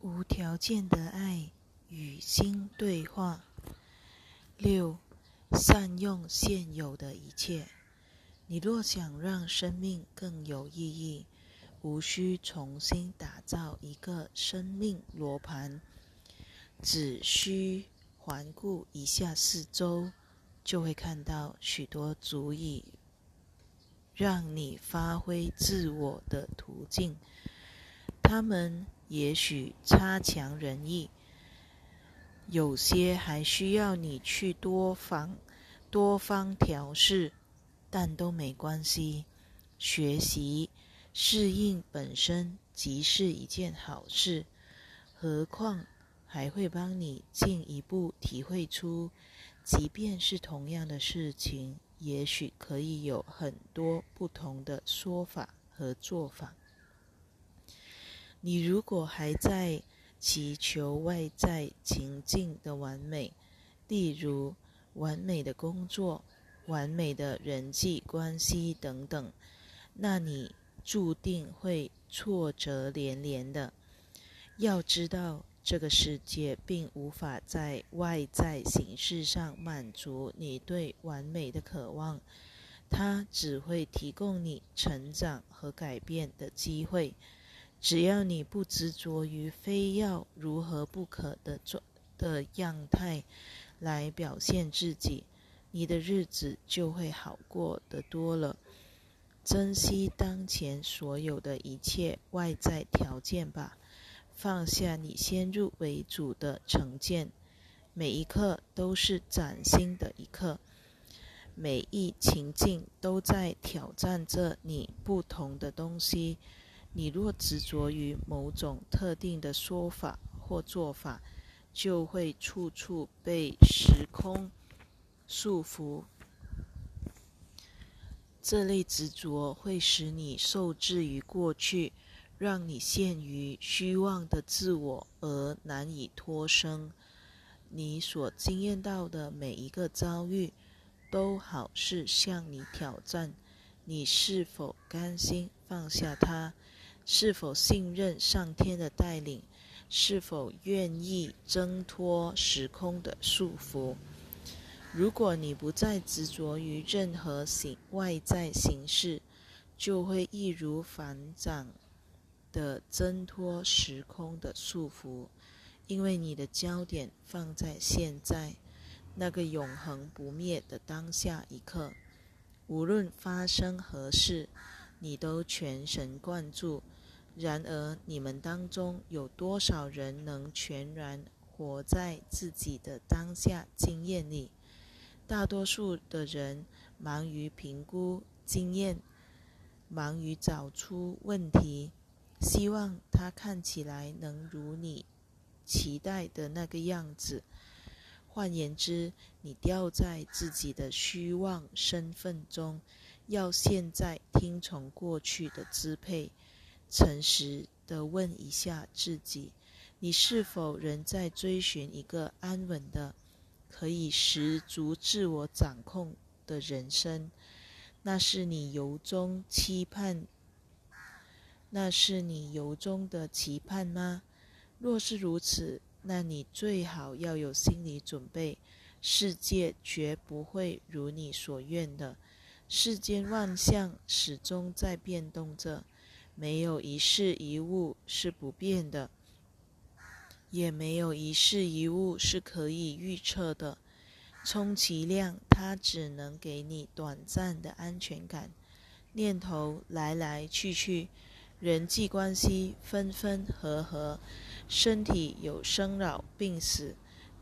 无条件的爱与心对话。六，善用现有的一切。你若想让生命更有意义，无需重新打造一个生命罗盘，只需环顾一下四周，就会看到许多足以让你发挥自我的途径。他们也许差强人意，有些还需要你去多方多方调试。但都没关系，学习适应本身即是一件好事，何况还会帮你进一步体会出，即便是同样的事情，也许可以有很多不同的说法和做法。你如果还在祈求外在情境的完美，例如完美的工作。完美的人际关系等等，那你注定会挫折连连的。要知道，这个世界并无法在外在形式上满足你对完美的渴望，它只会提供你成长和改变的机会。只要你不执着于非要如何不可的状的样态来表现自己。你的日子就会好过得多了。珍惜当前所有的一切外在条件吧，放下你先入为主的成见。每一刻都是崭新的一刻，每一情境都在挑战着你不同的东西。你若执着于某种特定的说法或做法，就会处处被时空。束缚，这类执着会使你受制于过去，让你陷于虚妄的自我而难以脱身。你所经验到的每一个遭遇，都好是向你挑战：你是否甘心放下它？是否信任上天的带领？是否愿意挣脱时空的束缚？如果你不再执着于任何形外在形式，就会易如反掌的挣脱时空的束缚，因为你的焦点放在现在那个永恒不灭的当下一刻。无论发生何事，你都全神贯注。然而，你们当中有多少人能全然活在自己的当下经验里？大多数的人忙于评估经验，忙于找出问题，希望它看起来能如你期待的那个样子。换言之，你掉在自己的虚妄身份中，要现在听从过去的支配。诚实的问一下自己：你是否仍在追寻一个安稳的？可以十足自我掌控的人生，那是你由衷期盼，那是你由衷的期盼吗？若是如此，那你最好要有心理准备，世界绝不会如你所愿的。世间万象始终在变动着，没有一事一物是不变的。也没有一事一物是可以预测的，充其量它只能给你短暂的安全感。念头来来去去，人际关系分分合合，身体有生老病死，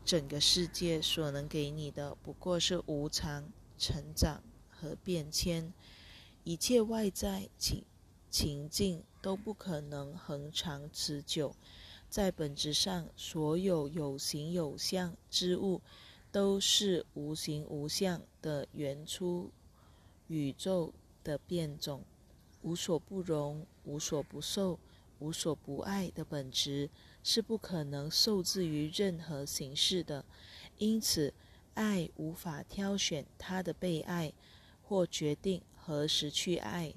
整个世界所能给你的不过是无常、成长和变迁。一切外在情情境都不可能恒长持久。在本质上，所有有形有相之物，都是无形无相的原初宇宙的变种。无所不容、无所不受、无所不爱的本质，是不可能受制于任何形式的。因此，爱无法挑选他的被爱，或决定何时去爱。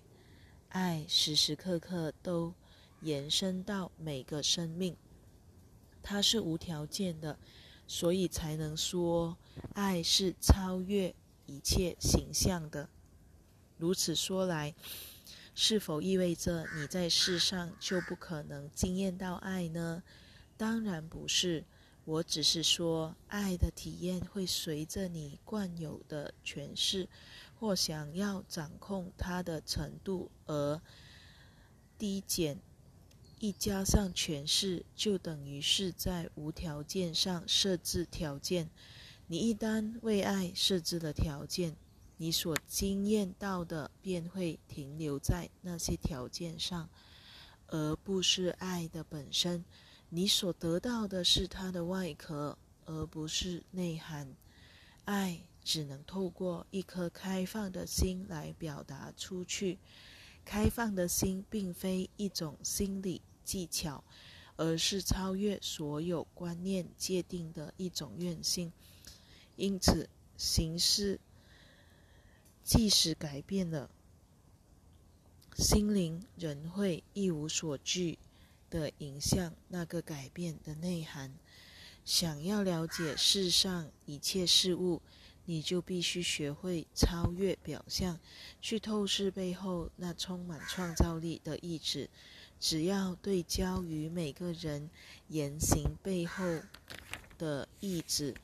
爱时时刻刻都延伸到每个生命。它是无条件的，所以才能说爱是超越一切形象的。如此说来，是否意味着你在世上就不可能经验到爱呢？当然不是。我只是说，爱的体验会随着你惯有的诠释或想要掌控它的程度而低减。一加上诠释，就等于是在无条件上设置条件。你一旦为爱设置了条件，你所经验到的便会停留在那些条件上，而不是爱的本身。你所得到的是它的外壳，而不是内涵。爱只能透过一颗开放的心来表达出去。开放的心并非一种心理技巧，而是超越所有观念界定的一种愿性。因此，形式即使改变了，心灵仍会一无所惧。的影响，那个改变的内涵。想要了解世上一切事物，你就必须学会超越表象，去透视背后那充满创造力的意志。只要对焦于每个人言行背后的意志，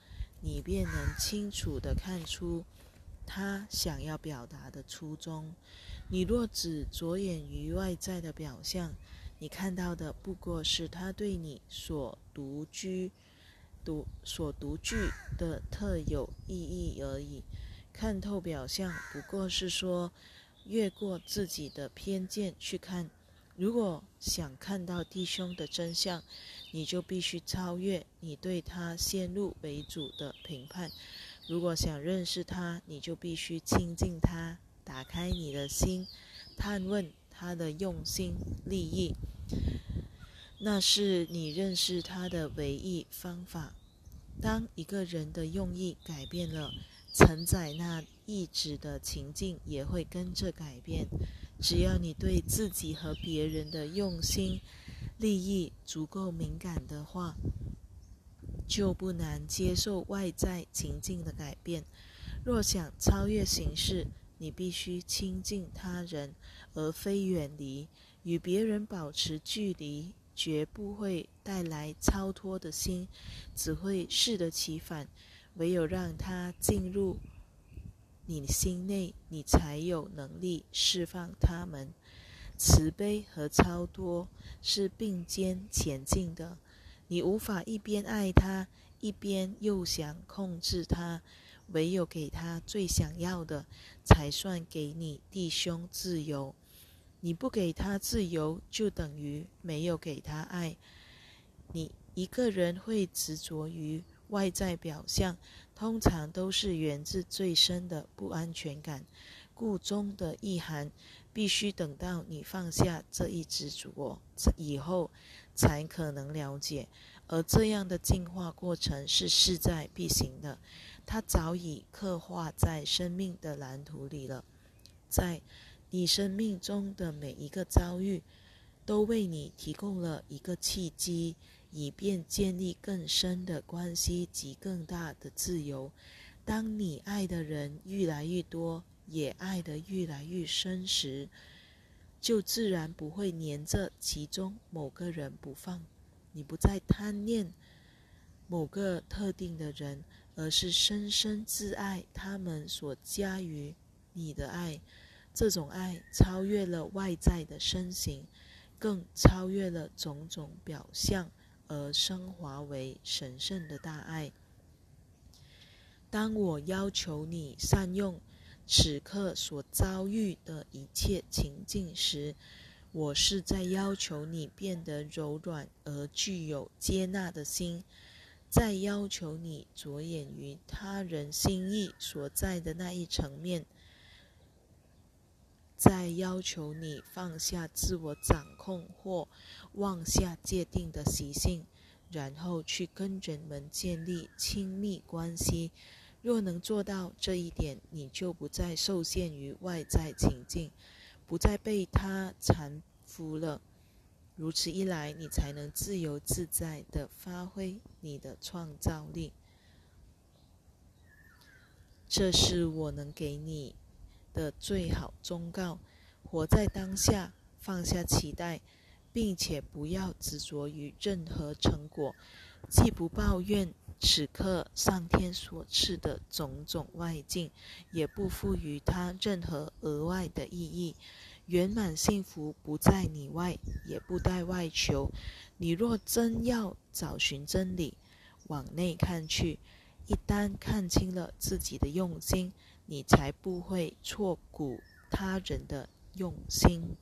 你便能清楚地看出他想要表达的初衷。你若只着眼于外在的表象，你看到的不过是他对你所独居、独所独具的特有意义而已。看透表象，不过是说越过自己的偏见去看。如果想看到弟兄的真相，你就必须超越你对他先入为主的评判。如果想认识他，你就必须亲近他，打开你的心，探问。他的用心利益，那是你认识他的唯一方法。当一个人的用意改变了，承载那意志的情境也会跟着改变。只要你对自己和别人的用心利益足够敏感的话，就不难接受外在情境的改变。若想超越形式，你必须亲近他人，而非远离。与别人保持距离，绝不会带来超脱的心，只会适得其反。唯有让他进入你心内，你才有能力释放他们。慈悲和超脱是并肩前进的。你无法一边爱他，一边又想控制他。唯有给他最想要的，才算给你弟兄自由。你不给他自由，就等于没有给他爱。你一个人会执着于外在表象，通常都是源自最深的不安全感。故中的意涵，必须等到你放下这一执着以后，才可能了解。而这样的进化过程是势在必行的。它早已刻画在生命的蓝图里了，在你生命中的每一个遭遇，都为你提供了一个契机，以便建立更深的关系及更大的自由。当你爱的人越来越多，也爱得越来越深时，就自然不会黏着其中某个人不放。你不再贪恋某个特定的人。而是深深挚爱他们所加于你的爱，这种爱超越了外在的身形，更超越了种种表象，而升华为神圣的大爱。当我要求你善用此刻所遭遇的一切情境时，我是在要求你变得柔软而具有接纳的心。在要求你着眼于他人心意所在的那一层面，在要求你放下自我掌控或妄下界定的习性，然后去跟人们建立亲密关系。若能做到这一点，你就不再受限于外在情境，不再被他缠缚了。如此一来，你才能自由自在地发挥你的创造力。这是我能给你的最好忠告：活在当下，放下期待，并且不要执着于任何成果，既不抱怨此刻上天所赐的种种外境，也不赋予它任何额外的意义。圆满幸福不在你外，也不待外求。你若真要找寻真理，往内看去，一旦看清了自己的用心，你才不会错估他人的用心。